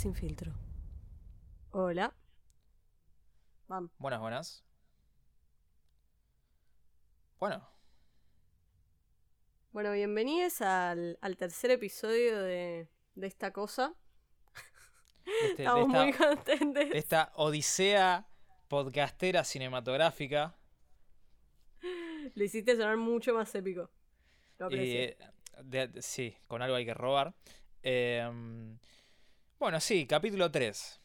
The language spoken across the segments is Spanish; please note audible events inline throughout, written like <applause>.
sin filtro. Hola. Vamos. Buenas, buenas. Bueno, Bueno, bienvenidos al, al tercer episodio de, de esta cosa. este- de Estamos esta, muy contentos. de esta odisea podcastera cinematográfica. Lo hiciste sonar mucho más épico. Lo eh, de- de- sí, con algo hay que robar. Em, bueno, sí, capítulo 3.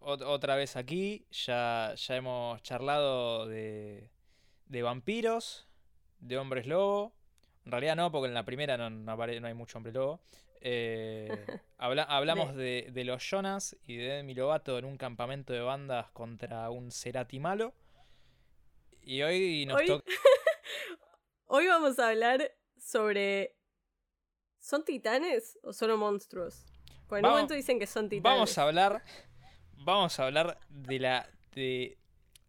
otra vez aquí. Ya, ya hemos charlado de, de vampiros, de hombres lobo. En realidad no, porque en la primera no, no no hay mucho hombre lobo. Eh, habla- <laughs> hablamos de, de los Jonas y de Demi Lovato en un campamento de bandas contra un Cerati malo. Y hoy nos toca. <laughs> Hoy vamos a hablar sobre. ¿Son titanes o solo monstruos? En un Vamos- momento dicen que son titanes. Vamos a hablar. Vamos a hablar de la. de.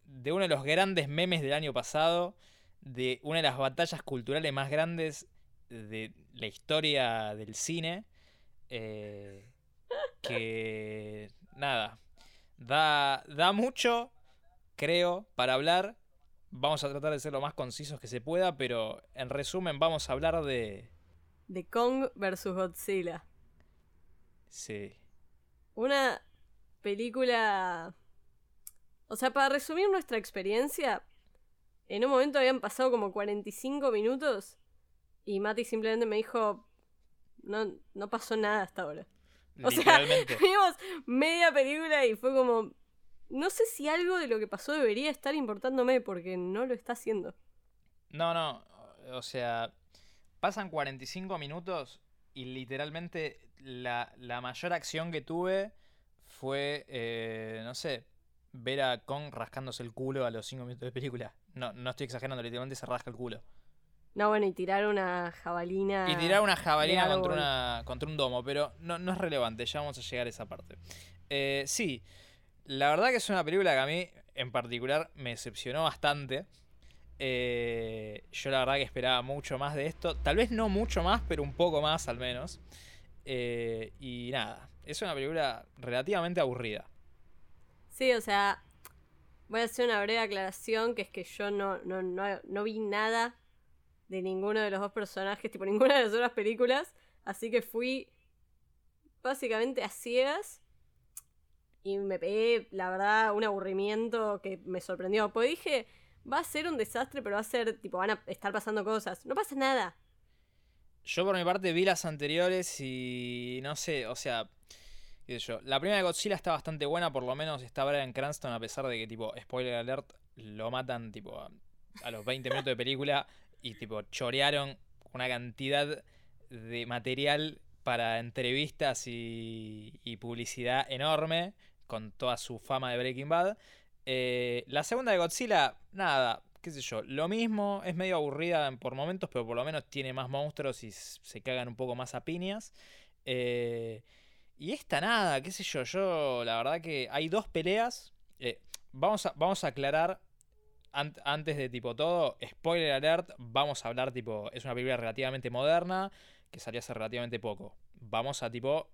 de uno de los grandes memes del año pasado. De una de las batallas culturales más grandes de la historia del cine. eh, que. nada. Da. da mucho. Creo. para hablar. Vamos a tratar de ser lo más concisos que se pueda. Pero en resumen, vamos a hablar de. De Kong versus Godzilla. Sí. Una película. O sea, para resumir nuestra experiencia, en un momento habían pasado como 45 minutos y Mati simplemente me dijo: No, no pasó nada hasta ahora. O sea. <laughs> Vimos media película y fue como. No sé si algo de lo que pasó debería estar importándome porque no lo está haciendo. No, no, o sea, pasan 45 minutos y literalmente la, la mayor acción que tuve fue, eh, no sé, ver a Kong rascándose el culo a los 5 minutos de película. No, no estoy exagerando, literalmente se rasca el culo. No, bueno, y tirar una jabalina. Y tirar una jabalina contra, una, contra un domo, pero no, no es relevante, ya vamos a llegar a esa parte. Eh, sí, la verdad que es una película que a mí en particular me decepcionó bastante. Eh, yo la verdad que esperaba mucho más de esto. Tal vez no mucho más, pero un poco más al menos. Eh, y nada, es una película relativamente aburrida. Sí, o sea, voy a hacer una breve aclaración, que es que yo no, no, no, no vi nada de ninguno de los dos personajes, tipo ninguna de las otras películas, así que fui básicamente a ciegas y me pegué, la verdad, un aburrimiento que me sorprendió. Pues dije, va a ser un desastre, pero va a ser, tipo, van a estar pasando cosas. No pasa nada. Yo por mi parte vi las anteriores y no sé, o sea, yo. La primera de Godzilla está bastante buena, por lo menos está Bryan Cranston, a pesar de que, tipo, spoiler alert, lo matan, tipo, a, a los 20 minutos de película y, tipo, chorearon una cantidad de material para entrevistas y, y publicidad enorme, con toda su fama de Breaking Bad. Eh, la segunda de Godzilla, nada, qué sé yo, lo mismo, es medio aburrida por momentos, pero por lo menos tiene más monstruos y se cagan un poco más a piñas. Eh, y esta nada, qué sé yo, yo la verdad que hay dos peleas. eh, vamos, a, vamos a aclarar an- antes de tipo todo, spoiler alert, vamos a hablar tipo, es una película relativamente moderna que salió hace relativamente poco. Vamos a tipo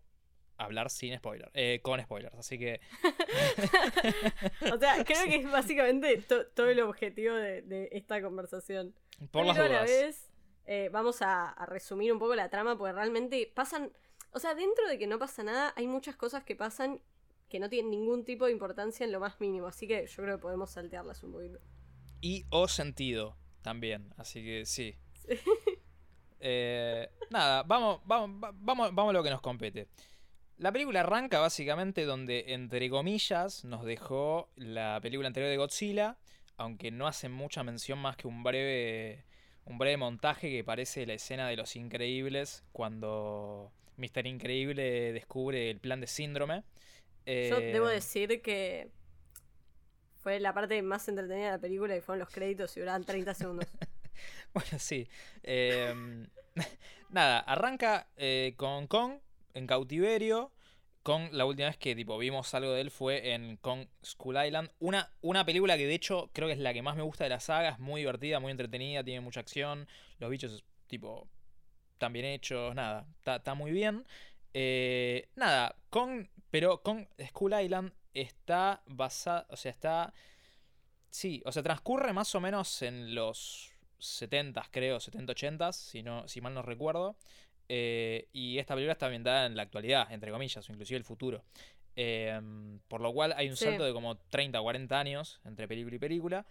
hablar sin spoiler, eh, con spoilers, así que <laughs> O sea, <laughs> creo que es básicamente to- todo el objetivo de, de esta conversación. por las Pero a la dudas. vez, eh, vamos a, a resumir un poco la trama, porque realmente pasan. O sea, dentro de que no pasa nada, hay muchas cosas que pasan que no tienen ningún tipo de importancia en lo más mínimo. Así que yo creo que podemos saltearlas un poquito. y o sentido también. Así que sí. Eh, nada, vamos, vamos, va- vamos, vamos a lo que nos compete. La película arranca básicamente donde, entre comillas, nos dejó la película anterior de Godzilla, aunque no hace mucha mención más que un breve, un breve montaje que parece la escena de Los Increíbles cuando Mr. Increíble descubre el plan de síndrome. Yo Eh, debo decir que fue la parte más entretenida de la película y fueron los créditos y duraban 30 segundos. <laughs> Bueno, sí. Em, <laughs> nada, arranca eh, con Kong en cautiverio. Kong, la última vez que tipo, vimos algo de él fue en Kong School Island. Una, una película que de hecho creo que es la que más me gusta de la saga. Es muy divertida, muy entretenida, tiene mucha acción. Los bichos, tipo, están bien hechos. Nada, está muy bien. Eh, nada, Kong pero con Skull Island está basada, o sea, está... Sí, o sea, transcurre más o menos en los 70 creo, 70, 80 si, no, si mal no recuerdo. Eh, y esta película está ambientada en la actualidad, entre comillas, o inclusive el futuro. Em, por lo cual hay un salto de como 30 o 40 años entre película y película.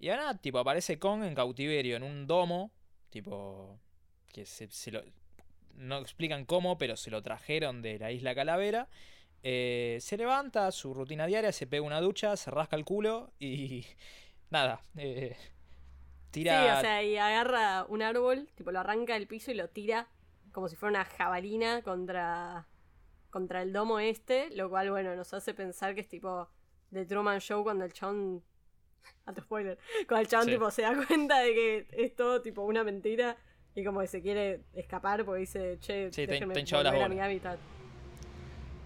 Y ahora, tipo, aparece Kong en cautiverio, en un domo, tipo, que se, lo... No explican cómo, pero se lo trajeron de la isla Calavera. Eh, se levanta, su rutina diaria, se pega una ducha, se rasca el culo y... <laughs> Nada, eh, tira... Sí, o sea, y agarra un árbol, tipo, lo arranca del piso y lo tira como si fuera una jabalina contra, contra el domo este, lo cual, bueno, nos hace pensar que es tipo The Truman Show cuando el chabón... <laughs> Alto spoiler. Cuando el chabón tipo se da cuenta de que es todo tipo una mentira y como que se quiere escapar porque dice, che, sí, déjeme te, volver a mi hábitat.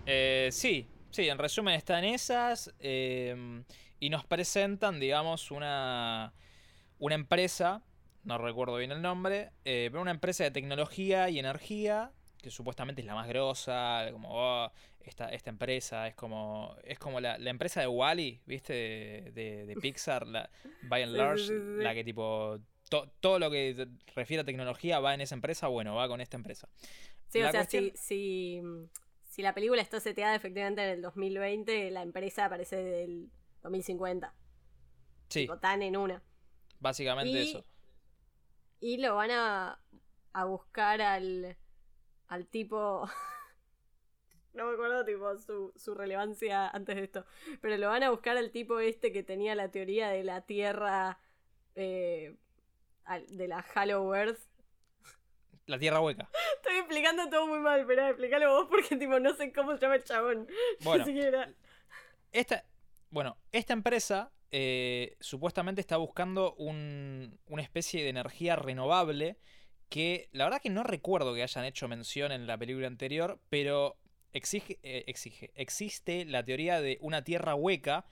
Eh, sí, sí, en resumen están esas eh, y nos presentan, digamos, una, una empresa no recuerdo bien el nombre, eh, pero una empresa de tecnología y energía que supuestamente es la más grosa, como oh, esta, esta empresa es como es como la, empresa de Wally, ¿viste? De, Pixar, la, by and large, la que tipo todo lo que refiere a tecnología va en esa empresa, bueno, va con esta empresa. Sí, o sea, si, si, la película está seteada efectivamente en el 2020, la empresa aparece del 2050. Sí. Tipo, tan en una. Básicamente eso. Y lo van a, a buscar al, al tipo... <laughs> no me acuerdo tipo su, su relevancia antes de esto. Pero lo van a buscar al tipo este que tenía la teoría de la Tierra... Eh, de la Hollow Earth. La Tierra hueca. <laughs> Estoy explicando todo muy mal, pero explícalo vos porque tipo no sé cómo se llama el chabón. <laughs> Bueno, Esta, bueno, esta empresa eh, supuestamente está buscando una especie de energía renovable que la verdad que no recuerdo que hayan hecho mención en la película anterior, pero exige, eh, existe la teoría de una tierra hueca,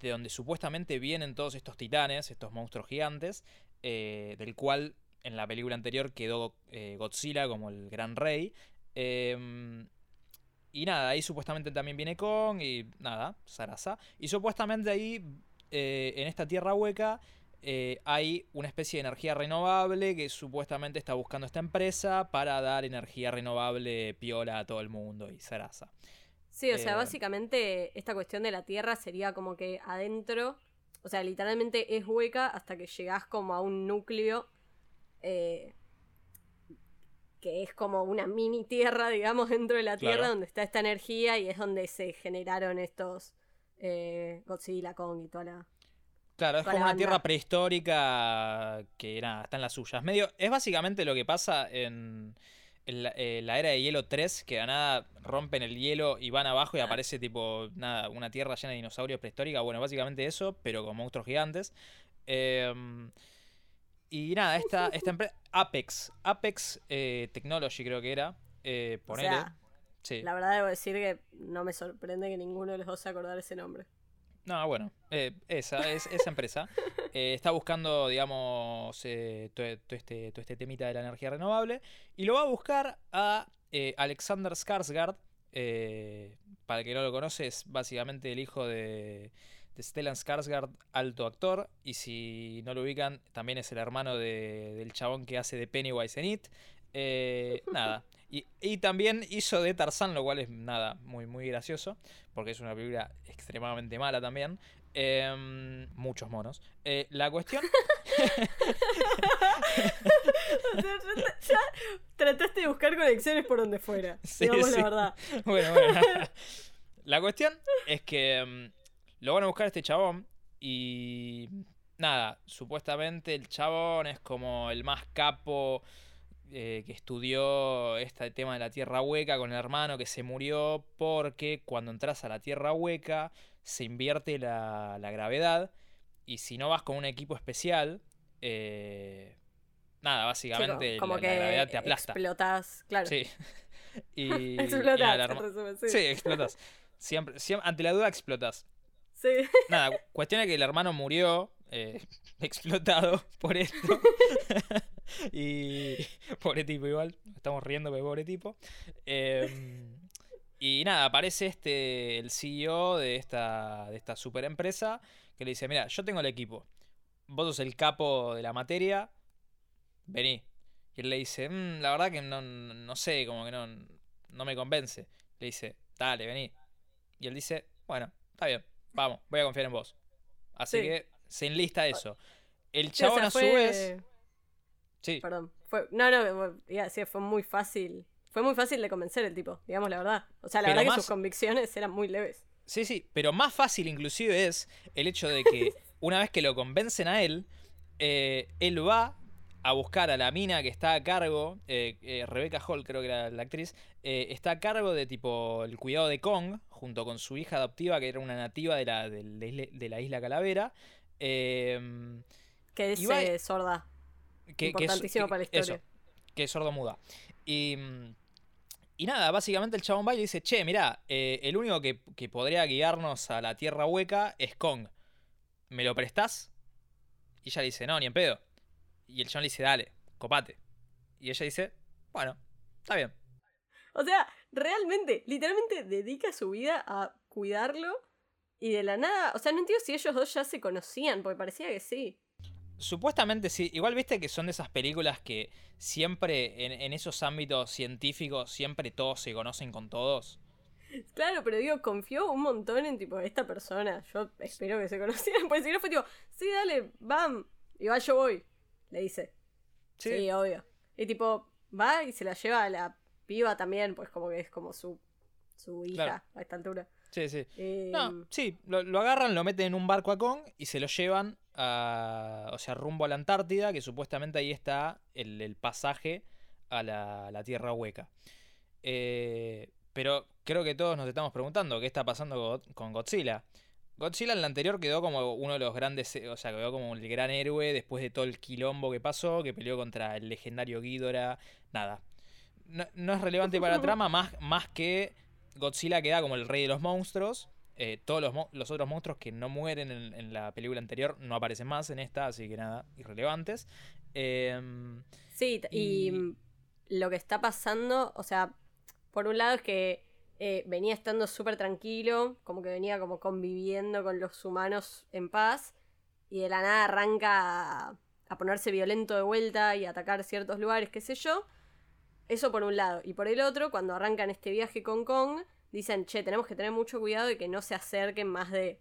de donde supuestamente vienen todos estos titanes, estos monstruos gigantes, eh, del cual en la película anterior quedó Godzilla como el gran rey. Em, y nada, ahí supuestamente también viene Kong y nada, Sarasa. Y supuestamente ahí eh, en esta tierra hueca eh, hay una especie de energía renovable que supuestamente está buscando esta empresa para dar energía renovable piola a todo el mundo y zaraza. Sí, o sea, eh, básicamente esta cuestión de la tierra sería como que adentro, o sea, literalmente es hueca hasta que llegás como a un núcleo que es como una mini tierra, <laughs> digamos, dentro de la tierra donde está esta energía y es donde se generaron estos eh, Godzilla, Kong y toda la. Claro, es como una tierra prehistórica que nada, está en las suyas. Medio, es básicamente lo que pasa en, eh, la, era de hielo 3, que a nada rompen el hielo y van abajo y aparece tipo nada, una tierra llena de dinosaurios prehistórica. Bueno, básicamente eso, pero con monstruos gigantes. Em, y nada, esta, esta <laughs> empresa, Apex, Apex eh, Technology creo que era, eh, ponele. La verdad debo decir que no me sorprende que ninguno de los dos se acordara ese nombre. No, bueno, eh, esa, es, esa empresa <laughs> eh, está buscando, digamos, eh, todo, este, todo este temita de la energía renovable y lo va a buscar a Alexander Skarsgård. para el que no lo conoce, es básicamente el hijo de, de Stellan Skarsgård, alto actor. Y si no lo ubican, también es el hermano del chabón que hace de Pennywise en It. <laughs> nada, y, también hizo de Tarzán, lo cual es nada, muy, muy gracioso, porque es una película extremadamente mala también. Em, muchos monos. Eh, la cuestión. ya <laughs> trataste de buscar conexiones por donde fuera. <laughs> digamos la verdad. <laughs> Bueno, bueno. La cuestión es que em, lo van a buscar este chabón y. Nada, supuestamente el chabón es como el más capo eh, que estudió este tema de la tierra hueca con el hermano que se murió porque cuando entras a la tierra hueca se invierte la, gravedad y si no vas con un equipo especial, eh, nada, básicamente la, gravedad te aplasta. Explotas, claro. Sí. <laughs> y, explotas, sí. explotas. Siempre, ante la duda explotas. Sí. Nada, cuestión es que el hermano murió eh, <laughs> explotado por esto. <laughs> y <laughs> pobre tipo igual, estamos riendo, pero pobre tipo. Em, Y nada, aparece este, el CEO de esta, de esta super empresa que le dice, mira, yo tengo el equipo, vos sos el capo de la materia, vení. Y él le dice, "Mm, la verdad que no, no sé, como que no, no me convence. Le dice, dale, vení. Y él dice, bueno, está bien, vamos, voy a confiar en vos. Así Sí. que se enlista eso. El chabón a su fue- vez... Sí, Perdón. Fue, no, no, iba a decir, fue muy fácil. Fue muy fácil de convencer el tipo, digamos la verdad. O sea, la Pero verdad más- que sus convicciones eran muy leves. Sí, sí, pero más fácil inclusive es el hecho de que <laughs> una vez que lo convencen a él, eh, él va a buscar a la mina que está a cargo, eh, eh, Rebecca Hall creo que era la actriz, eh, está a cargo de tipo el cuidado de Kong, junto con su hija adoptiva que era una nativa de la, de la isla, de la isla Calavera. Que es sorda. Que, que es- Importantísimo para la historia. Eso, que es sordo muda. Y, y nada, básicamente el chabón va y le dice, che, mirá, eh, el único que, que podría guiarnos a la tierra hueca es Kong. ¿Me lo prestás? Y ella le dice, no, ni en pedo. Y el chabón le dice, dale, copate. Y ella dice, bueno, está bien. O sea, realmente, literalmente dedica su vida a cuidarlo y de la nada. O sea, no entiendo si ellos dos ya se conocían, porque parecía que sí. Supuestamente sí, igual viste que son de esas películas que siempre en, en esos ámbitos científicos, siempre todos se conocen con todos. Claro, pero digo, confió un montón en tipo esta persona. Yo espero que se conocieran. <laughs> Porque si no fue tipo, sí, dale, bam. Igual yo voy. Le dice. Sí, obvio. Y tipo, va y se la lleva a la piba también, pues como que es como su, su hija Claro. a esta altura. Sí, sí. Eh, No, sí, lo, lo agarran, lo meten en un barco a Kong y se lo llevan a, o sea, rumbo a la Antártida, que supuestamente ahí está el, el pasaje a la, la Tierra Hueca. Eh, pero creo que todos nos estamos preguntando qué está pasando con Godzilla. Godzilla en la anterior quedó como uno de los grandes, eh, o sea, quedó como el gran héroe después de todo el quilombo que pasó, que peleó contra el legendario Ghidorah, nada. No, no es relevante para la trama más, más que Godzilla queda como el rey de los monstruos. Eh, todos los, los otros monstruos que no mueren en, en la película anterior no aparecen más en esta, así que nada, irrelevantes. Em, Sí, y, Y- lo que está pasando, o sea, por un lado es que eh, venía estando súper tranquilo, como que venía como conviviendo con los humanos en paz, y de la nada arranca a, a ponerse violento de vuelta y a atacar ciertos lugares, qué sé yo. Eso por un lado. Y por el otro, cuando arrancan este viaje con Kong, dicen, che, tenemos que tener mucho cuidado de que no se acerquen más de,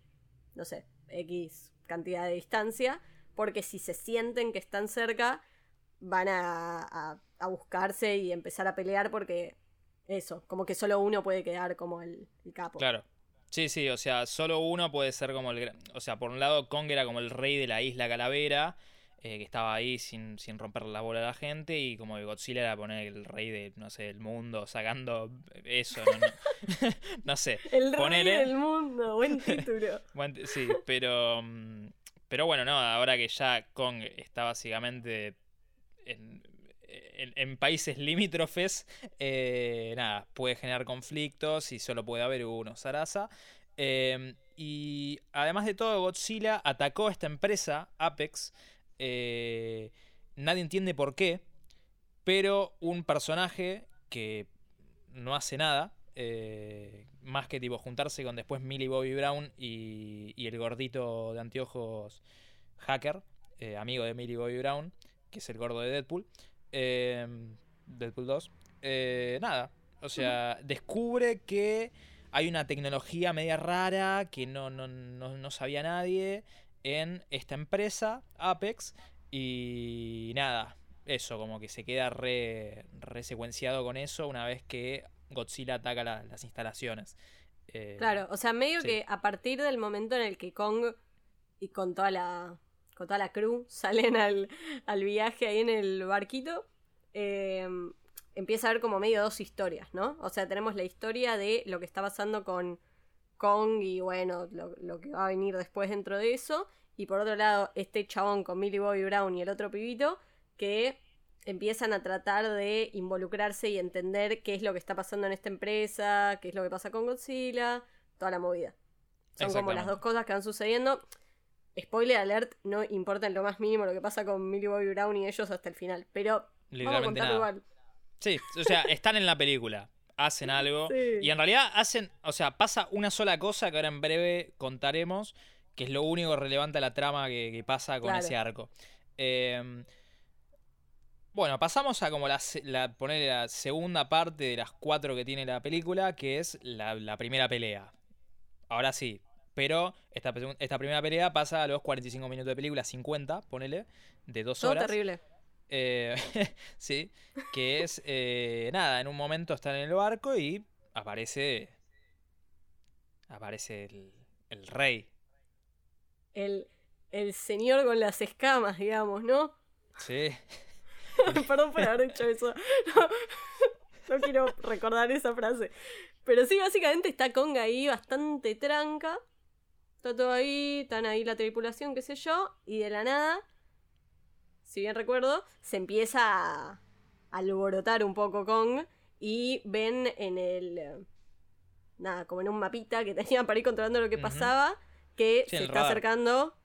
no sé, X cantidad de distancia, porque si se sienten que están cerca, van a, a- buscarse y empezar a pelear porque eso, como que solo uno puede quedar como el, el capo. claro. Sí, sí, o sea, solo uno puede ser como el... O sea, por un lado, Kong era como el rey de la isla Calavera, eh, que estaba ahí sin, sin romper la bola a la gente, y como Godzilla era poner el rey de, no sé, del mundo, sacando eso, no, no, <laughs> no sé. El rey Ponele. del mundo, buen título. <laughs> Sí, pero. mm, Pero bueno, no, ahora que ya Kong está básicamente en, en- en países limítrofes, eh, nada, puede generar conflictos y solo puede haber uno, Sarasa. Eh, y además de todo, Godzilla atacó a esta empresa, Apex. Eh, nadie entiende por qué, pero un personaje que no hace nada, eh, más que tipo juntarse con después Millie Bobby Brown y, y el gordito de anteojos hacker, eh, amigo de Millie Bobby Brown, que es el gordo de Deadpool, Deadpool 2, eh, nada, o sea, descubre que hay una tecnología media rara que no, no, no, no sabía nadie en esta empresa, Apex, y nada, eso, como que se queda re, re secuenciado con eso una vez que Godzilla ataca la- las instalaciones. Eh, Claro, o sea, medio sí. que a partir del momento en el que Kong y con toda la, con toda la crew <laughs> salen al, al viaje ahí en el barquito, eh, empieza a haber como medio dos historias, ¿no? O sea, tenemos la historia de lo que está pasando con Kong y bueno, lo, lo que va a venir después dentro de eso. Y por otro lado, este chabón con Millie Bobby Brown y el otro pibito que empiezan a tratar de involucrarse y entender qué es lo que está pasando en esta empresa, qué es lo que pasa con Godzilla, toda la movida. Son como las dos cosas que van sucediendo. Spoiler alert, no importa en lo más mínimo lo que pasa con Millie Bobby Brown y ellos hasta el final. Pero vamos a nada. igual. Sí, o sea, están en la película. Hacen algo. Sí. Y en realidad hacen, o sea, pasa una sola cosa que ahora en breve contaremos, que es lo único relevante a la trama que, que pasa con Claro. ese arco. Eh, bueno, pasamos a como la, se- la, segunda parte de las cuatro que tiene la película, que es la, la primera pelea. Ahora sí, pero esta, esta primera pelea pasa a los 45 minutos de película, 50, ponele, de dos Todo horas. terrible. Eh, <laughs> sí, que es eh, nada, en un momento están en el barco y aparece. Aparece el, el rey. El, el señor con las escamas, digamos, ¿no? Sí. <laughs> Perdón por haber dicho eso. <laughs> No, no quiero recordar esa frase. Pero sí, básicamente está Kong ahí bastante tranca. Está todo ahí, están ahí la tripulación, qué sé yo. Y de la nada, si bien recuerdo, se empieza a alborotar un poco Kong. Y ven en el. eh, Nada, como en un mapita que <laughs> tenían para ir controlando lo que pasaba. Que Sí, se está radar. acercando.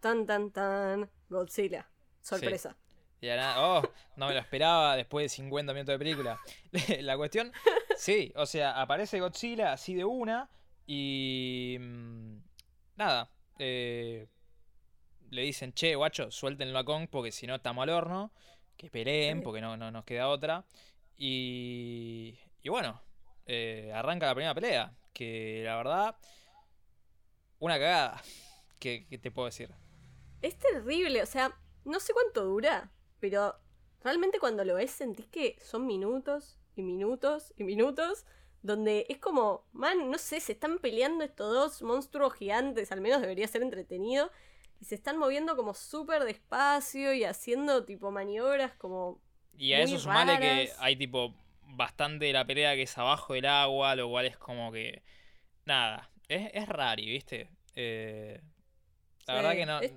Tan, tan, tan. Godzilla. Sorpresa. Y de la nada, oh, no me lo esperaba después de 50 minutos de película. <laughs> la cuestión, <laughs> sí, o sea, aparece Godzilla así de una y. mm, Nada. eh, le dicen, che, guacho, suéltenlo a Kong porque si no estamos al horno. Que peleen porque no, no nos queda otra. Y. Y bueno, eh, arranca la primera pelea. Que la verdad. Una cagada. ¿Qué, qué te puedo decir? Es terrible, o sea, no sé cuánto dura, pero realmente cuando lo ves sentís que son minutos y minutos y minutos, donde es como, man, no sé, se están peleando estos dos monstruos gigantes, al menos debería ser entretenido, y se están moviendo como súper despacio y haciendo tipo maniobras como... Y a muy eso sumale que hay tipo bastante de la pelea que es abajo del agua, lo cual es como que. Nada, es, es rari, ¿viste? Eh, la Sí, verdad que no. es-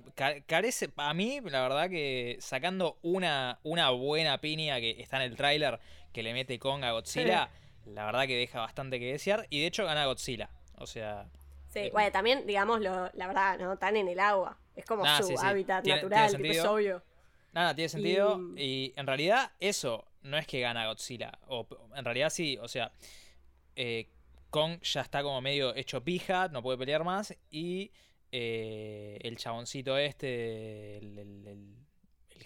carece. A mí, la verdad que sacando una, una buena piña que está en el tráiler que le mete Kong a Godzilla, la verdad que deja bastante que desear. Y de hecho gana Godzilla. O sea. Sí, Eh, bueno, también, digamos, lo, la verdad, ¿no? Están en el agua, es como su sí, sí. hábitat Tiene- tiene natural, tipo, es obvio. Nada, tiene sentido. Y- Y... en realidad, eso no es que gana Godzilla. O en realidad sí, o sea, eh, Kong ya está como medio hecho pija, no puede pelear más. Y eh, el chaboncito este, el, el, el, el-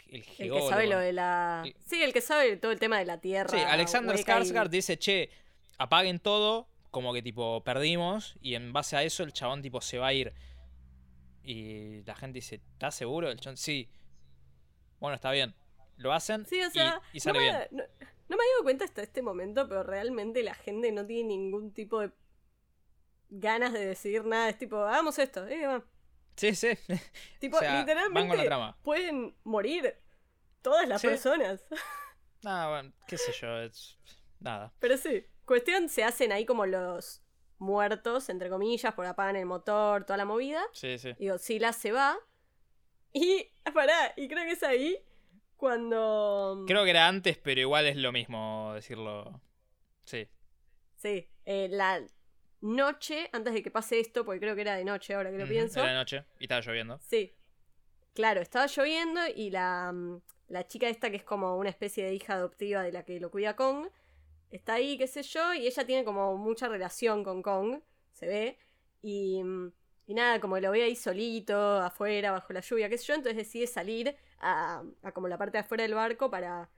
el El que sabe lo de la... Sí, el que sabe todo el tema de la tierra. Sí, Alexander y- Skarsgård dice, che, apaguen todo, como que tipo perdimos. Y en base a eso el chabón tipo se va a ir. Y la gente dice, ¿estás seguro? El chabón, sí. Bueno, está bien. Lo hacen Sí, o y- sea, y, sale no, me, bien. no, no me he dado cuenta hasta este momento, pero realmente la gente no tiene ningún tipo de ganas de decir nada. Es tipo, hagamos esto. Eh, va. Sí, sí. <laughs> Tipo, O sea, van con la literalmente trama. pueden morir todas las Sí. personas. Nada, <laughs> bueno, qué sé yo. es- Nada. Pero sí, cuestión, se hacen ahí como los muertos, entre comillas, por apagan el motor, toda la movida. Sí, sí. Y Godzilla se va. Y, <laughs> pará, y creo que es ahí cuando... Creo que era antes, pero igual es lo mismo decirlo. Sí. Sí, eh, la noche, antes de que pase esto, porque creo que era de noche ahora que lo pienso. Era de noche y estaba lloviendo. Sí. Claro, estaba lloviendo y la, mm, la chica esta, que es como una especie de hija adoptiva de la que lo cuida Kong, está ahí, qué sé yo, y ella tiene como mucha relación con Kong, se ve. Y, mm, y nada, como lo ve ahí solito, afuera, bajo la lluvia, qué sé yo, entonces decide salir a, a como la parte de afuera del barco para,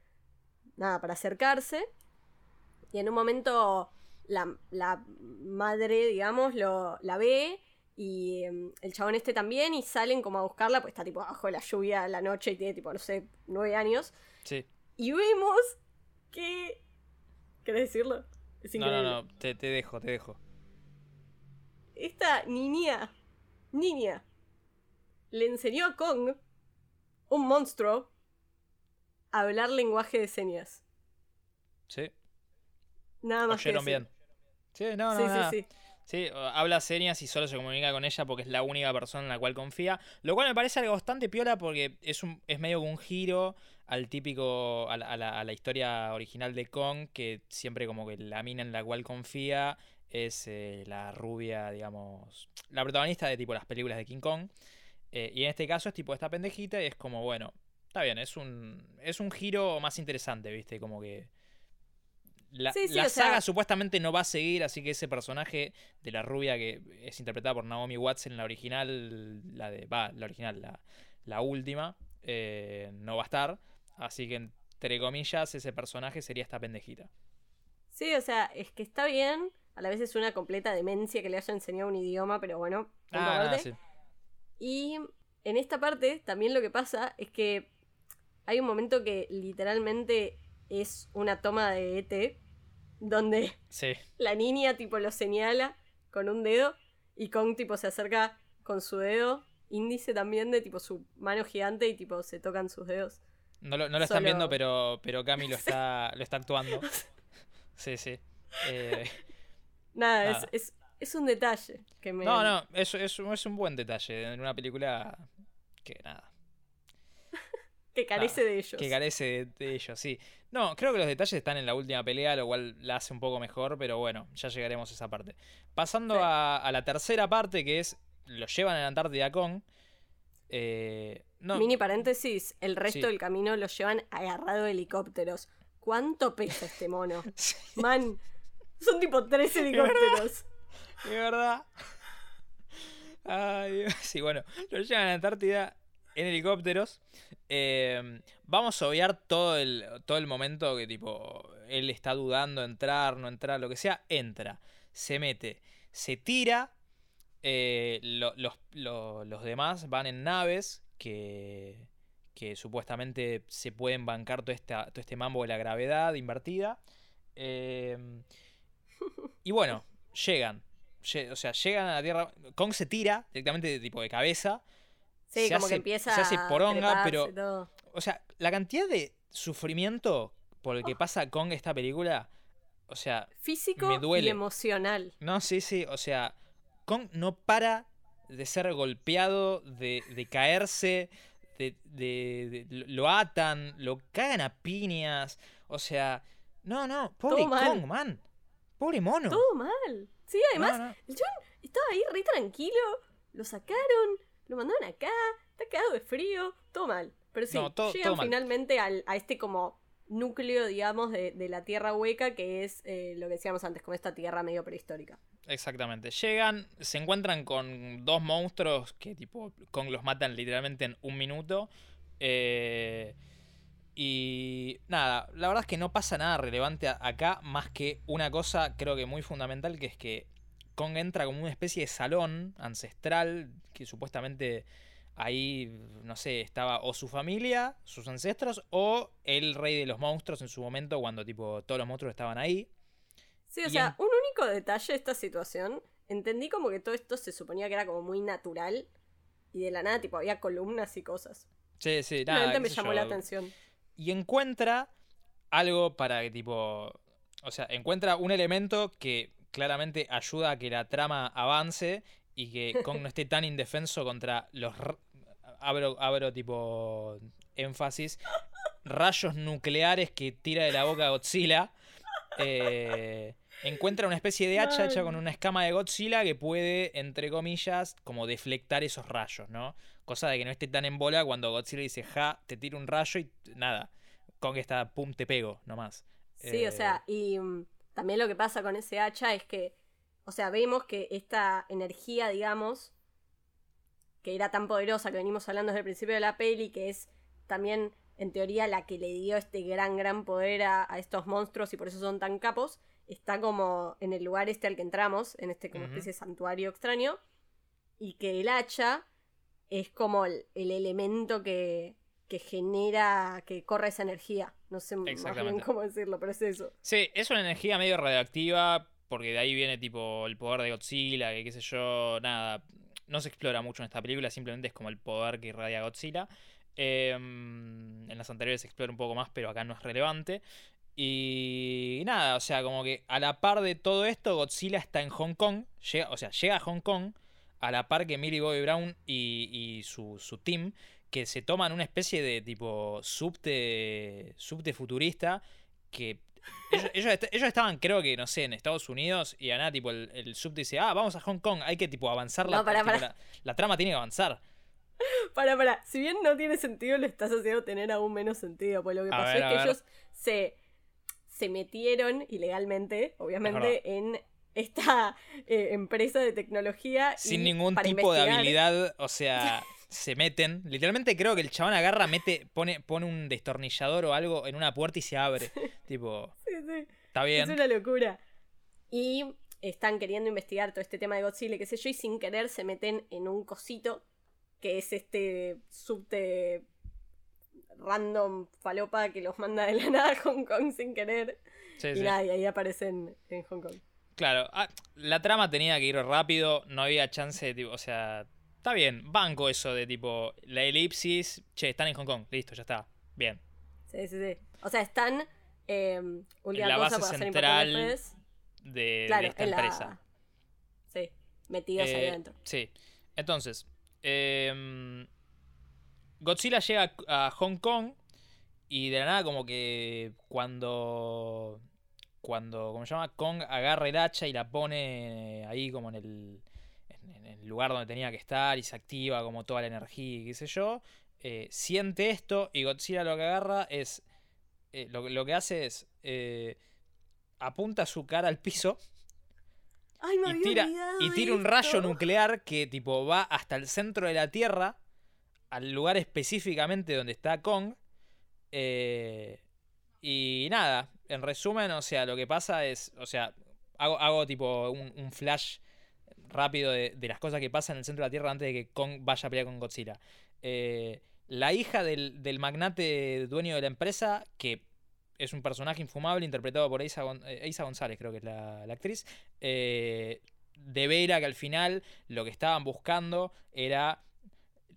nada, para acercarse. Y en un momento la, la madre, digamos, lo, la ve y em, el chabón este también y salen como a buscarla, pues está tipo bajo la lluvia la noche y tiene tipo, no sé, nueve años. Sí. Y vemos que... ¿Querés decirlo? Es No, no, no. Te, te dejo, te dejo. Esta niña, niña, le enseñó a Kong, un monstruo, a hablar lenguaje de señas. Sí. Nada más que Oyeron decir. bien. Sí, no, no. sí, nada. sí, sí. Sí, habla señas y solo se comunica con ella porque es la única persona en la cual confía. Lo cual me parece algo bastante piola porque es, un, es medio un giro al típico, a la, a la- a la historia original de Kong, que siempre como que la mina en la cual confía es eh, la rubia, digamos, la protagonista de tipo las películas de King Kong. Eh, y en este caso es tipo esta pendejita y es como, bueno, está bien, es un, es un giro más interesante, ¿viste? Como que la, Sí, sí, la o sea- saga supuestamente no va a seguir, así que ese personaje de la rubia que es interpretada por Naomi Watts en la original, la de, va, la original, la, la última, eh, no va a estar. Así que, entre comillas, ese personaje sería esta pendejita. Sí, o sea, es que está bien. A la vez es una completa demencia que le haya enseñado un idioma, pero bueno. Ah, nada, aparte. sí. Y en esta parte también lo que pasa es que hay un momento que literalmente es una toma de ET donde Sí. la niña tipo lo señala con un dedo y Kong tipo se acerca con su dedo índice también de tipo su mano gigante y tipo se tocan sus dedos. No lo, no lo están viendo, pero, pero Cami lo está, lo está actuando. <laughs> Sí, sí. Eh, Nada, Nada. Es, es, es un detalle que me... no, no, es, es, es un buen detalle en una película que nada. Que carece de ellos. Que carece de, de ello, sí. No, creo que los detalles están en la última pelea, lo cual la hace un poco mejor, pero bueno, ya llegaremos a esa parte. Pasando Sí. a, a la tercera parte, que es, lo llevan a la Antártida con... eh, no, Mini paréntesis, el resto Sí. del camino lo llevan agarrado de helicópteros. ¿Cuánto pesa este mono? <laughs> sí, Man, son tipo tres helicópteros. de verdad. Ay, Dios. Sí, bueno, lo llevan a la Antártida en helicópteros. Eh, vamos a obviar todo el, todo el momento que tipo él está dudando entrar, no entrar, lo que sea, entra, se mete, se tira. eh, lo- los, lo- los demás van en naves que, que supuestamente se pueden bancar todo, esta, todo este mambo de la gravedad invertida. Eh, <laughs> y bueno, llegan. Lle- O sea, llegan a la Tierra. Kong se tira directamente de tipo de cabeza. Sí, Se como hace- que empieza se hace a poronga, treparse pero- todo. O sea, la cantidad de sufrimiento por el que pasa Kong esta película. O sea, Físico me duele. y emocional. no, sí, sí. O sea, Kong no para de ser golpeado, de, de caerse, de, de- de- lo atan, lo cagan a piñas. O sea, no, no, pobre Todo mal. Kong, man. Pobre mono. Todo mal. Sí, además, No, no. el chabón estaba ahí re tranquilo, lo sacaron, lo mandaron acá, está cagado de frío, todo mal. Pero sí, No, todo- llegan todo finalmente al- a este como núcleo, digamos, de, de la tierra hueca, que es eh, lo que decíamos antes, como esta tierra medio prehistórica. Exactamente. Llegan, se encuentran con dos monstruos que tipo Kong los matan literalmente en un minuto. Eh, y nada, la verdad es que no pasa nada relevante acá más que una cosa creo que muy fundamental que es que Kong entra como una especie de salón ancestral que supuestamente ahí, no sé, estaba o su familia, sus ancestros o el rey de los monstruos en su momento cuando tipo todos los monstruos estaban ahí. Sí, o Y sea, en- un único detalle de esta situación, entendí como que todo esto se suponía que era como muy natural y de la nada, tipo, había columnas y cosas. Sí, sí, nada. Me llamó yo, la atención. y encuentra algo para que tipo, o sea, encuentra un elemento que claramente ayuda a que la trama avance y que Kong no esté tan indefenso contra los abro abro tipo énfasis rayos nucleares que tira de la boca Godzilla. Eh, encuentra una especie de hacha hecha con una escama de Godzilla que puede, entre comillas, como deflectar esos rayos, ¿no? Cosa de que no esté tan en bola cuando Godzilla dice, ja, te tiro un rayo y nada. Kong está, pum, te pego, nomás. Sí, Eh, o sea, y mm, también lo que pasa con ese hacha es que, o sea, vemos que esta energía, digamos, que era tan poderosa que venimos hablando desde el principio de la peli, que es también, en teoría, la que le dio este gran, gran poder a, a estos monstruos y por eso son tan capos, está como en el lugar este al que entramos, en este como especie de santuario extraño, y que el hacha es como el, el elemento que, que genera, que corre esa energía. No sé más bien cómo decirlo, pero es eso. Sí, es una energía medio radioactiva, porque de ahí viene tipo el poder de Godzilla, que qué sé yo, nada. No se explora mucho en esta película, simplemente es como el poder que irradia Godzilla. Eh, en las anteriores se explora un poco más, pero acá no es relevante. Y nada, o sea, como que a la par de todo esto, Godzilla está en Hong Kong. Llega, o sea, llega a Hong Kong a la par que Millie Bobby Brown y, y su, su team, que se toman una especie de tipo subte, subte futurista, que ellos, <laughs> ellos, est- ellos estaban, creo que, no sé, en Estados Unidos y a nada, tipo, el, el subte dice, ah, vamos a Hong Kong, hay que tipo avanzar la, No, pará, tipo, pará. la, la trama tiene que avanzar. <laughs> Para, para, si bien no tiene sentido, lo estás haciendo tener aún menos sentido. Pues lo que A pasó ver, es que ver. ellos se, se metieron ilegalmente, obviamente, en esta eh, empresa de tecnología. Sin ningún tipo de habilidad, o sea, <laughs> se meten. Literalmente creo que el chabón agarra, mete, pone, pone un destornillador o algo en una puerta y se abre. <laughs> tipo. Sí, sí. Está bien. Es una locura. Y están queriendo investigar todo este tema de Godzilla, qué sé yo, y sin querer se meten en un cosito que es este subte random falopa que los manda de la <laughs> nada a Hong Kong sin querer. y nada, y ahí aparecen en Hong Kong. Claro, ah, la trama tenía que ir rápido, no había chance, de, o sea, está bien, banco eso de tipo, la elipsis, che, están en Hong Kong, listo, ya está, bien. Sí, sí, sí. O sea, están, eh, en la base central de, esta empresa. Sí, metidos ahí eh, adentro. Sí, entonces, eh, Godzilla llega a Hong Kong y de la nada como que cuando cuando, ¿cómo se llama? Kong agarra el hacha y la pone ahí como en el, en, el lugar donde tenía que estar y se activa como toda la energía y qué sé yo, eh, siente esto y Godzilla lo que agarra es, eh, lo, que hace es, eh, apunta su cara al piso. y, tira, y tira un rayo nuclear que tipo va hasta el centro de la Tierra, al lugar específicamente donde está Kong. y nada, en resumen, o sea, lo que pasa es, o sea, hago, hago tipo un, flash rápido de, las cosas que pasan en el centro de la Tierra antes de que Kong vaya a pelear con Godzilla. Eh, la hija del, magnate dueño de la empresa, que es un personaje infumable interpretado por Isa, eh, González, creo que es la, actriz, eh, de Vera que al final lo que estaban buscando era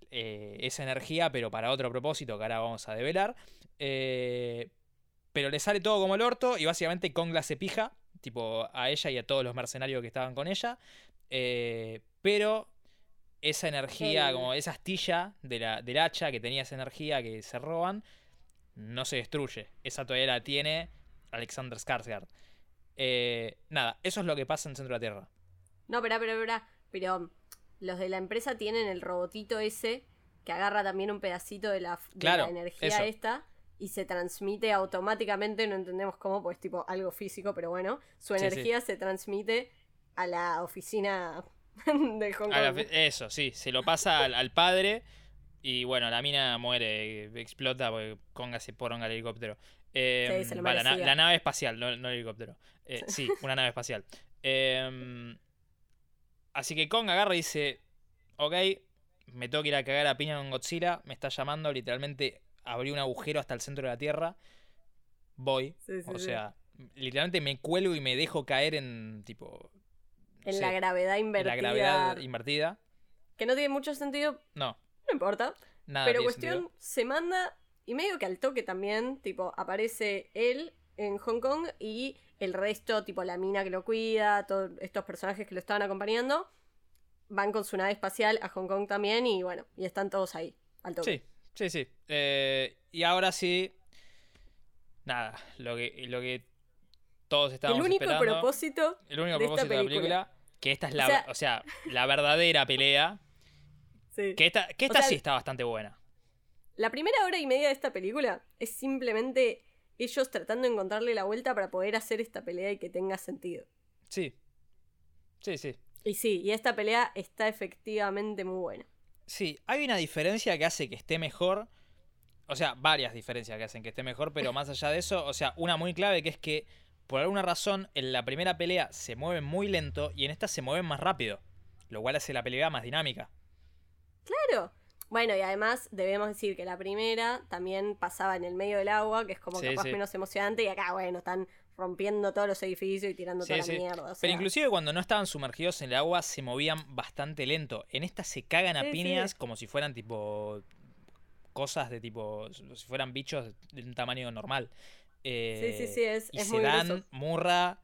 esa energía, pero para otro propósito que ahora vamos a develar. Pero le sale todo como el orto y básicamente Kong la cepija, tipo a ella y a todos los mercenarios que estaban con ella. Eh, pero esa energía, como esa astilla de la, del hacha que tenía esa energía que se roban, no se destruye. Esa todavía la tiene Alexander Skarsgård. Eh, nada, eso es lo que pasa en Centro de la Tierra. No, pero, pero, pero, pero los de la empresa tienen el robotito ese que agarra también un pedacito de la, energía esta y se transmite automáticamente, no entendemos cómo, pues tipo algo físico, pero bueno, su energía se transmite a la oficina <laughs> de Hong Kong. eso, sí, se lo pasa al, padre y bueno, la mina muere, explota porque Kong se poronga el helicóptero. Em, la, nave espacial, no, el helicóptero. Eh, sí, una nave espacial. Em, así que Kong agarra y dice, ok, me tengo que ir a cagar a piña con Godzilla, me está llamando literalmente abrí un agujero hasta el centro de la Tierra, voy. o sea, literalmente me cuelgo y me dejo caer en tipo... En la gravedad invertida. En la gravedad invertida. Que no tiene mucho sentido. No. No importa. Nada Pero cuestión, se manda y medio que al toque también, tipo, aparece él en Hong Kong y el resto, tipo la mina que lo cuida, todos estos personajes que lo estaban acompañando, van con su nave espacial a Hong Kong también y bueno, y están todos ahí, al toque. Sí, Sí, sí. Eh, y ahora sí. Nada, lo que, lo que todos estamos El único propósito. El único propósito de la película. Que esta es la. O sea, la verdadera pelea. Sí. Que esta, que esta sí está bastante buena. La primera hora y media de esta película es simplemente ellos tratando de encontrarle la vuelta para poder hacer esta pelea y que tenga sentido. Sí. Sí, sí. Y sí, y esta pelea está efectivamente muy buena. Sí, hay una diferencia que hace que esté mejor. O sea, varias diferencias que hacen que esté mejor, pero <laughs> más allá de eso, o sea, una muy clave que es que por alguna razón en la primera pelea se mueven muy lento y en esta se mueven más rápido, lo cual hace la pelea más dinámica. Claro. Bueno, y además debemos decir que la primera también pasaba en el medio del agua, que es como capaz menos emocionante, y acá, bueno, están rompiendo todos los edificios y tirando toda la mierda. Pero inclusive cuando no estaban sumergidos en el agua se movían bastante lento. En esta se cagan a piñas como si fueran tipo cosas de tipo, si fueran bichos de un tamaño normal. Sí, sí, sí, es, y se dan murra.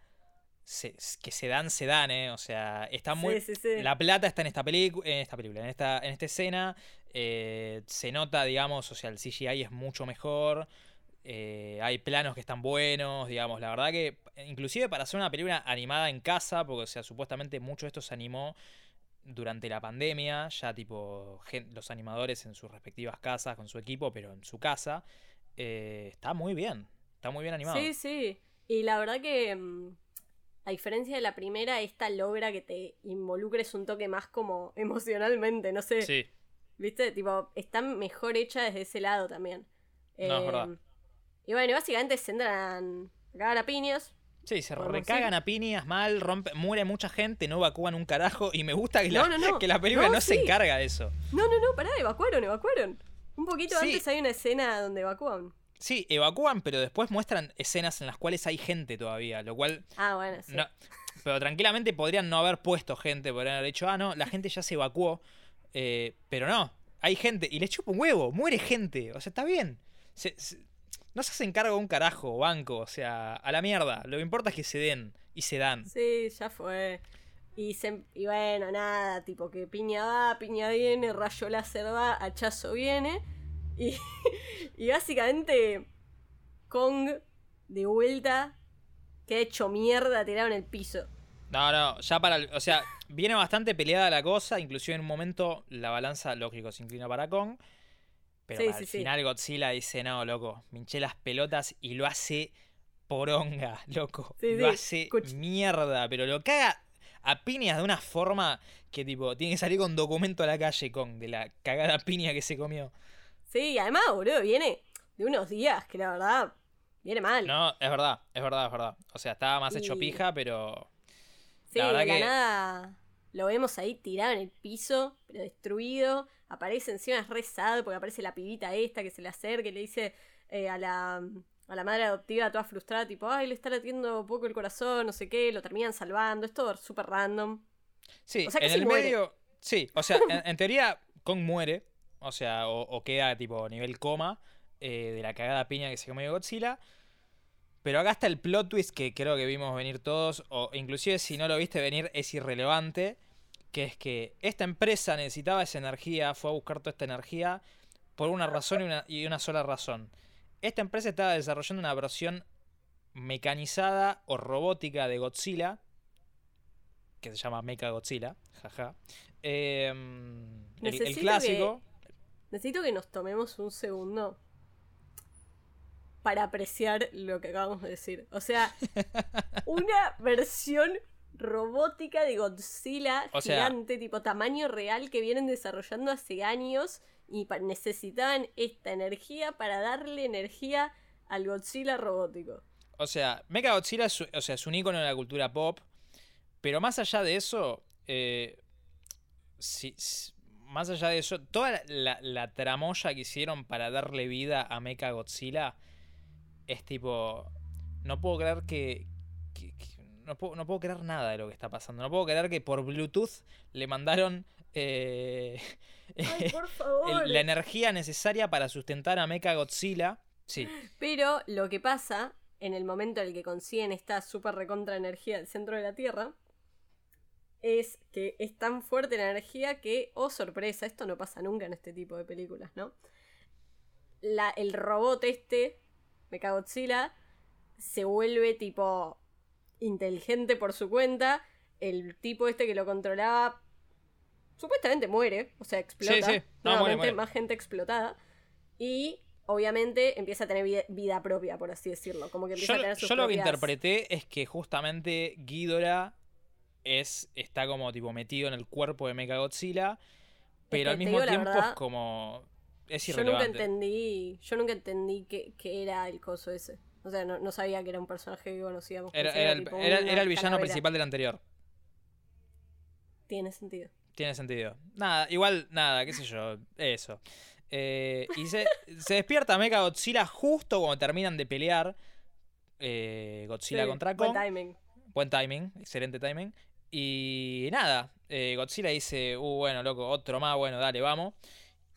que se dan, se dan, ¿eh? O sea, está muy. La plata está en esta película, en esta película, en esta, en esta escena. Eh, se nota, digamos, o sea, el CGI es mucho mejor. Eh, hay planos que están buenos, digamos. La verdad que, inclusive para hacer una película animada en casa, porque, o sea, supuestamente mucho de esto se animó durante la pandemia, ya tipo los animadores en sus respectivas casas con su equipo, pero en su casa, eh, está muy bien, está muy bien animado. Sí, sí. Y la verdad que, mm, a diferencia de la primera, esta logra que te involucres un toque más como emocionalmente, no sé. Sí. ¿Viste? Tipo, está mejor hecha desde ese lado también. No, es verdad. Eh, Y bueno, básicamente se entran a cagar a piñas. Sí, se recagan a piñas mal, rompe, muere mucha gente, no evacúan un carajo. Y me gusta que la, No, no, no. <laughs> que la película no, se encarga de eso. No, no, no, pará, evacuaron, evacuaron. Un poquito Sí. antes hay una escena donde evacúan. Sí, evacúan, pero después muestran escenas en las cuales hay gente todavía, lo cual Ah, bueno, sí. no. Pero tranquilamente podrían no haber puesto gente, podrían haber dicho, ah, no, la gente ya se evacuó. eh, pero no, hay gente y le chupa un huevo, muere gente, o sea, está bien. Se- se- no se hacen cargo un carajo, banco, o sea, a la mierda. Lo que importa es que se den y se dan. Sí, ya fue. Y, se, y bueno, nada, tipo que piña va, piña viene, rayo láser va, hachazo viene. <laughs> Y, y básicamente Kong de vuelta queda hecho mierda tirado en el piso. No, no, ya para. el- O sea, viene bastante peleada la cosa. Inclusive en un momento la balanza, lógico, se inclina para Kong. Pero Sí, para sí, el sí. final Godzilla dice, no, loco, me hinché las pelotas y lo hace poronga, <laughs> loco. Lo hace mierda, pero lo caga a piñas de una forma que tipo, tiene que salir con documento a la calle Kong, de la cagada piña que se comió. Sí, y además, boludo, viene de unos días que la verdad viene mal. No, es verdad, es verdad, es verdad. O sea, estaba más hecho Y- pija, pero... Sí, La de la que- nada lo vemos ahí tirado en el piso, pero destruido. Aparece encima, es re sad, porque aparece la pibita esta que se le acerca y le dice eh, a, la, a la madre adoptiva toda frustrada, tipo, ay, le está latiendo poco el corazón, no sé qué, lo terminan salvando. Es todo súper random. Sí, O sea, en el muere. medio. Sí, o sea, en, en teoría, Kong muere. O sea, o, o queda tipo nivel coma eh, de la cagada piña que se comió Godzilla. Pero acá está el plot twist que creo que vimos venir todos. O inclusive si no lo viste venir, es irrelevante. Que es que esta empresa necesitaba esa energía, fue a buscar toda esta energía por una razón y una, y una sola razón. Esta empresa estaba desarrollando una versión mecanizada o robótica de Godzilla que se llama Mecha Godzilla, jaja. Eh, el- clásico. Necesito que nos tomemos un segundo para apreciar lo que acabamos de decir. O sea, <laughs> una versión robótica de Godzilla O sea- gigante, tipo tamaño real, que vienen desarrollando hace años y necesitaban esta energía para darle energía al Godzilla robótico. O sea, Mecha Godzilla es, o sea, es un icono de la cultura pop. Pero más allá de eso, eh, si- si- más allá de eso, toda la, la- tramoya que hicieron para darle vida a Mecha Godzilla es tipo. No puedo creer que. que- que- no, puedo, no puedo creer nada de lo que está pasando. No puedo creer que por Bluetooth le mandaron. eh, <laughs> Ay, por favor. el- la energía necesaria para sustentar a Mecha Godzilla. Sí, Pero lo que pasa en el momento en el que consiguen esta super recontra energía del centro de la Tierra es que es tan fuerte la energía que, oh sorpresa, esto no pasa nunca en este tipo de películas, ¿no? La, el robot este, Mechagodzilla, se vuelve tipo inteligente por su cuenta. El tipo este que lo controlaba supuestamente muere, o sea, explota. Sí, sí. No, muere, más gente explotada. Y obviamente empieza a tener vida, vida propia, por así decirlo. Como que empieza Yo, a tener sus yo lo que interpreté es que justamente Ghidorah es, está como tipo metido en el cuerpo de Mechagodzilla, pero que al mismo tiempo verdad, es como... Es Yo nunca irrelevante. entendí, yo nunca entendí que, que era el coso ese. O sea, no, no sabía que era un personaje que conocíamos. Era, era el, tipo era- era el villano calavera. principal del anterior. Tiene sentido. Tiene sentido. Nada, igual, nada, qué sé yo, eso. Eh, y se, <laughs> se despierta Mecha Godzilla justo cuando terminan de pelear eh, Godzilla Sí, contra buen Kong. timing. Buen timing, excelente timing. Y nada, eh, Godzilla dice, uh, bueno, loco, otro más, bueno, dale, vamos.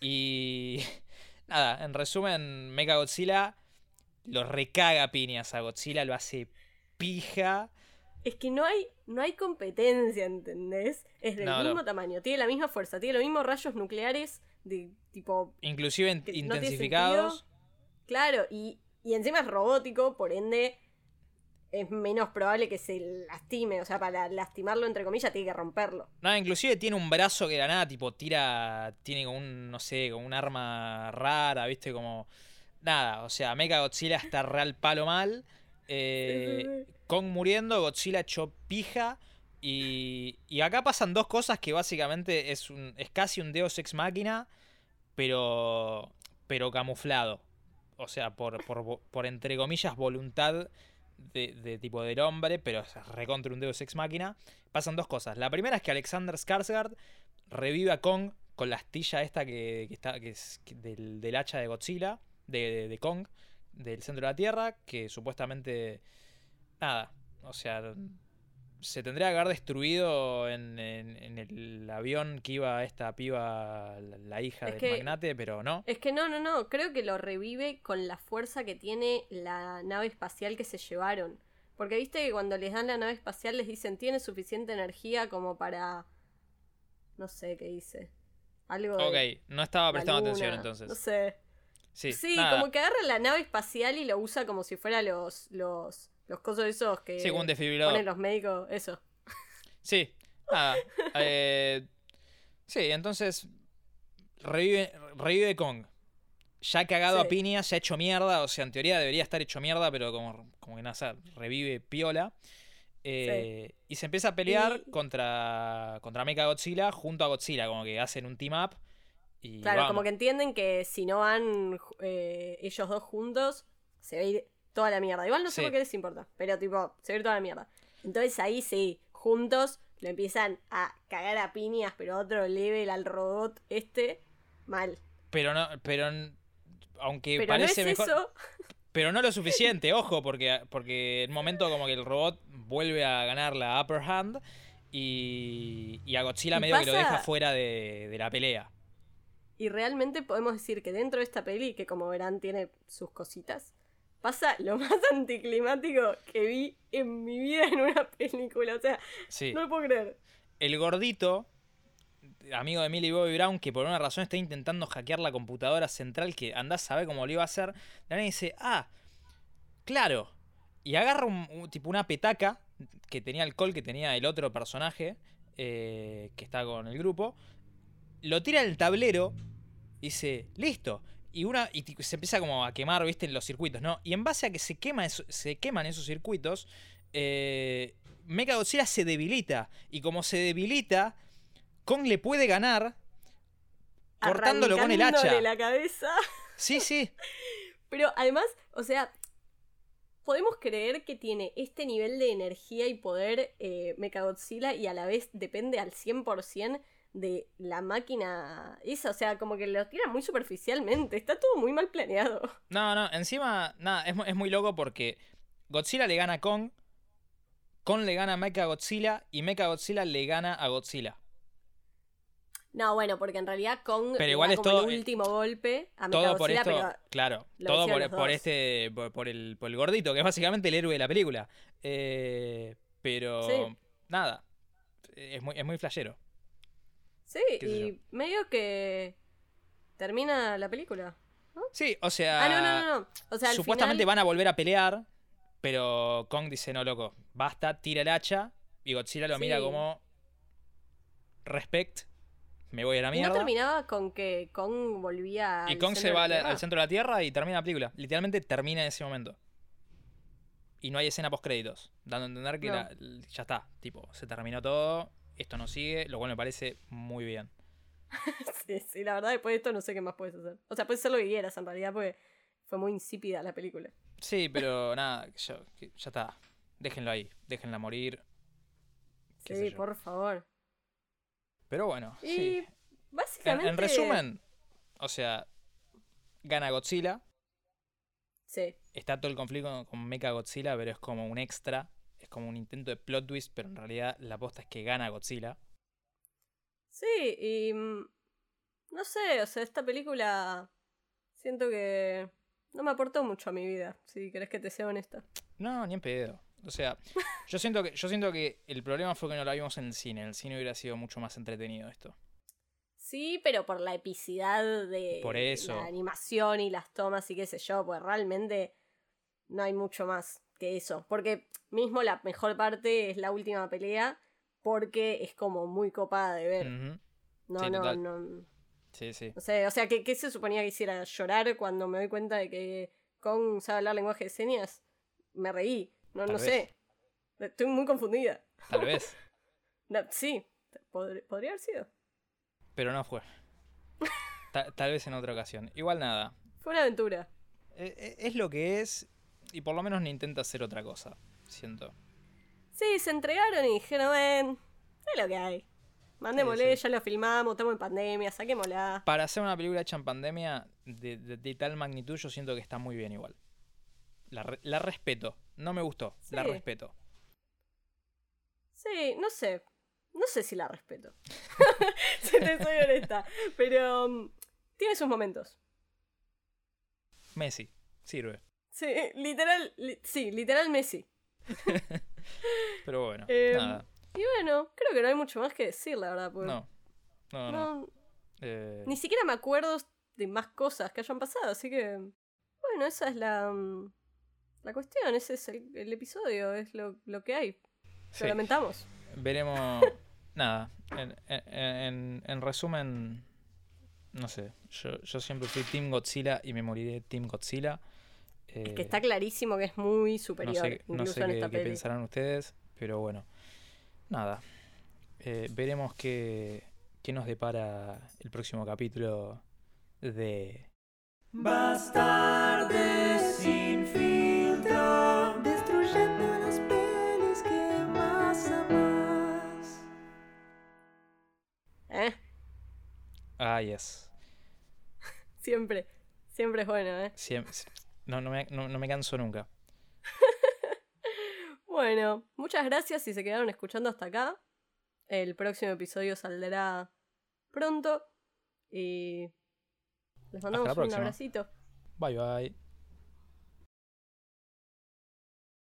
Y <laughs> nada, en resumen, Mecha Godzilla lo recaga a piñas a Godzilla, lo hace pija. Es que no hay, no hay competencia, ¿entendés? Es del No, no. mismo tamaño, tiene la misma fuerza, tiene los mismos rayos nucleares de tipo. Inclusive no intensificados. Claro, y, y encima es robótico, por ende es menos probable que se lastime. O sea, para lastimarlo, entre comillas, tiene que romperlo. No, inclusive tiene un brazo que de la nada, tipo, tira. Tiene como un, no sé, como un arma rara, ¿viste? Como. Nada, o sea, Mecha Godzilla está real palo mal. Eh. Kong muriendo, Godzilla hecho pija. Y, y acá pasan dos cosas que básicamente es, un, es casi un Deus Ex Máquina, pero, pero camuflado. O sea, por, por, por entre comillas voluntad de, de tipo del hombre, pero recontra un Deus Ex Máquina. Pasan dos cosas. La primera es que Alexander Skarsgård revive a Kong con la astilla esta que, que está que es del, del hacha de Godzilla, de- de Kong, del centro de la Tierra, que supuestamente... Nada, o sea, se tendría que haber destruido en, en- en el avión que iba esta piba, la, la hija Es del que- magnate, pero no. Es que no, no, no. Creo que lo revive con la fuerza que tiene la nave espacial que se llevaron. Porque viste que cuando les dan la nave espacial les dicen tiene suficiente energía como para. No sé qué dice. Algo de Ok, no estaba prestando atención entonces. No sé. Sí, Sí, nada. como que agarra la nave espacial y lo usa como si fuera los. los. Los cosos esos que Sí, como un desfibrilador. ponen los médicos. Eso. Sí, nada. <laughs> eh, sí, entonces revive, revive Kong. Ya cagado a Sí. piña, ya hecho mierda. O sea, en teoría debería estar hecho mierda, pero como, como que nada, revive piola. Eh, Y se empieza a pelear Y- contra, contra Mecha Godzilla junto a Godzilla, como que hacen un team up. Y Claro, vamos. como que entienden que si no van eh, ellos dos juntos, se va a ir toda la mierda. Igual no sé Sí. por qué les importa, pero tipo, se va a ir toda la mierda. Entonces ahí sí, juntos lo empiezan a cagar a piñas, pero otro level al robot este, mal. Pero no, pero aunque Pero parece no es mejor. eso. Pero no lo suficiente, <laughs> ojo, porque, porque en un momento como que el robot vuelve a ganar la upper hand y, y a Godzilla Y medio que lo deja fuera de, de la pelea. Y realmente podemos decir que dentro de esta peli, que como verán tiene sus cositas, pasa lo <laughs> más anticlimático que vi en mi vida en una película. O sea, Sí. no lo puedo creer. El gordito, amigo de Millie Bobby Brown, que por una razón está intentando hackear la computadora central, que andás a saber cómo lo iba a hacer, de repente dice, ah, claro. Y agarra un, un- tipo una petaca que tenía alcohol, que tenía el otro personaje eh, que está con el grupo, lo tira al tablero y dice, listo. Y, una, y se empieza como a quemar, viste, en los circuitos, ¿no? Y en base a que se, quema eso- se queman esos circuitos, eh, Mecha Godzilla se debilita. Y como se debilita, Kong le puede ganar cortándolo con el hacha. La cabeza. Sí, sí. Pero además, o sea, podemos creer que tiene este nivel de energía y poder eh, Mechagodzilla y a la vez depende al 100% de la máquina esa. O sea, como que lo tira muy superficialmente. Está todo muy mal planeado. <laughs> No, no, encima, nada, es, es muy loco porque Godzilla le gana a Kong, Kong le gana a Mecha Godzilla y Mecha Godzilla le gana a Godzilla. No, bueno, porque en realidad Kong Pero le igual es como todo- el último golpe a Todo por Mechagodzilla, esto, pero claro, todo por, por este, por, por el, por el gordito, que es básicamente el héroe de la película. Eh, pero, Sí. nada, es muy, es muy flashero. Sí, y medio que termina la película. Sí, o sea, Ah, no, no, no. O sea, supuestamente final- van a volver a pelear, pero Kong dice, no, loco, basta, tira el hacha, y Godzilla lo mira como, respect, me voy a la Y no mierda. terminaba con que Kong volvía Y Kong se va al, la Tierra? al centro de la Tierra y termina la película. Literalmente termina en ese momento. Y no hay escena post créditos, dando a entender que No. la- ya está, tipo, se terminó todo, esto no sigue, lo cual me parece muy bien. <laughs> Sí, sí, la verdad, después de esto no sé qué más puedes hacer. O sea, puedes hacer lo que quieras en realidad, porque fue muy insípida la película. Sí, pero <laughs> nada, ya, está. Déjenlo ahí, déjenla morir. Sí, por favor. Pero bueno, Y sí. En, básicamente. en resumen, o sea, gana Godzilla. Sí. Está todo el conflicto con Mecha Godzilla, pero es como un extra. Como un intento de plot twist, pero en realidad la posta es que gana Godzilla. Sí, y. mm, No sé, o sea, esta película. Siento que. No me aportó mucho a mi vida, si querés que te sea honesta. No, ni en pedo. O sea, yo siento que, yo siento que el problema fue que no la vimos en el cine. En el cine hubiera sido mucho más entretenido esto. Sí, pero por la epicidad de Por eso. la animación y las tomas y qué sé yo, pues realmente no hay mucho más que eso. Porque mismo la mejor parte es la última pelea, porque es como muy copada de ver. No, sí, no, total. no. Sí, sí. No sé, o sea, ¿qué, qué se suponía que hiciera? ¿Llorar cuando me doy cuenta de que Kong sabe hablar lenguaje de señas? me reí. No, Tal no vez. sé. Estoy muy confundida. Tal vez, <laughs> No, sí, pod- podría haber sido. pero no fue. Ta- tal vez en otra ocasión. Igual nada. Fue una aventura. E- e- Es lo que es y por lo menos ni intenta hacer otra cosa. Siento. Sí, se entregaron y dijeron, ven, es lo que hay. Mandémosle, sí. ya lo filmamos, estamos en pandemia, saquémosla. Para hacer una película hecha en pandemia de, de- de tal magnitud, yo siento que está muy bien igual. La, re- la respeto. No me gustó. La respeto. Sí, no sé. No sé si la respeto. <laughs> si te soy honesta. Pero um, tiene sus momentos. Messi. Sirve. Sí, literal, li- sí, literal Messi. <laughs> Pero bueno. Em, nada. Y bueno, creo que no hay mucho más que decir, la verdad. porque No. No, no. no- Eh, ni siquiera me acuerdo de más cosas que hayan pasado, así que. Bueno, esa es la. mm, La cuestión, ese es el, el episodio, es lo, lo que hay. sí. Lo lamentamos. Veremos. <laughs> nada. En, en- en- en resumen. No sé. Yo, yo siempre fui Team Godzilla y me moriré Team Godzilla. Es Eh, que está clarísimo que es muy no superior, sé, no incluso sé en qué, esta qué peli. pensarán ustedes, pero bueno. Nada. Eh, veremos qué, qué nos depara el próximo capítulo de. Bastardes sin filtro, destruyendo las pelis que más amas. ¿Eh? Ah, yes. <laughs> Siempre, siempre es bueno, ¿eh? Siem- no, no, me, no, no me canso nunca. <laughs> Bueno, muchas gracias si se quedaron escuchando hasta acá. El próximo episodio saldrá pronto. Y les mandamos un abracito. Bye bye.